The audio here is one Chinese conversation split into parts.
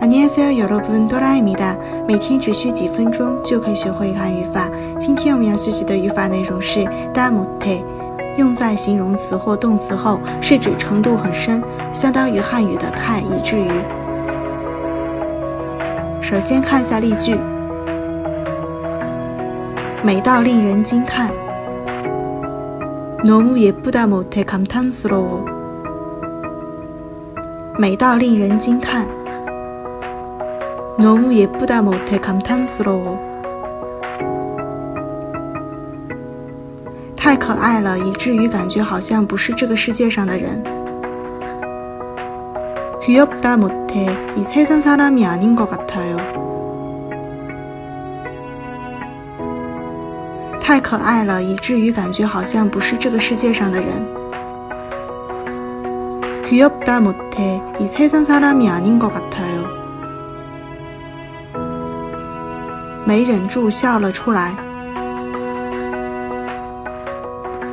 안녕하세요여러분도라입니다每天只需几分钟就可以学会汉语法。今天我们要学习的语法内容是다못 해， 用在形容词或动词后，是指程度很深，相当于汉语的太，以至于。首先看一下例句，美到令人惊叹。너무예쁘다못해감탄스러 워。 美到令人惊叹。너무예쁘다못해감탄스러 워。 太可爱了，以至于感觉好像不是这个世界上的人。귀엽다못해이세상사람이아닌것같아 요。 太可爱了，以至于感觉好像不是这个世界上的人。 귀엽다못해이세상사람이아닌것같아 요。 没忍住笑了出来。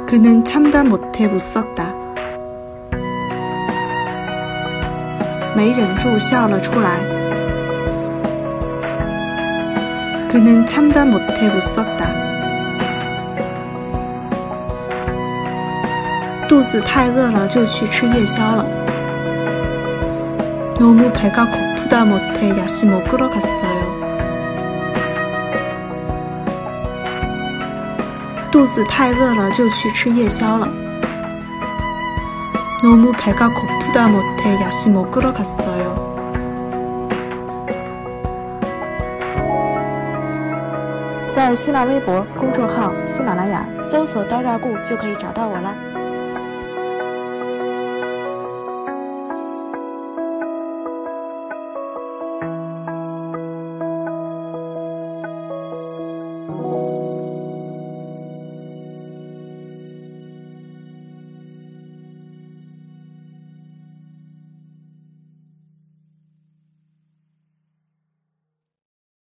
그는참다못해웃었 다。 没忍住笑了出来。그는참다못해웃었 다。 肚子太饿了，就去吃夜宵了。너무배가고프다못해야식먹으러갔어 요。 肚子太饿了，就去吃夜宵了。너무배가고프다못해야식먹으러갔어 요。 在新浪微博公众号“喜马拉雅”搜索“刀扎固”就可以找到我了。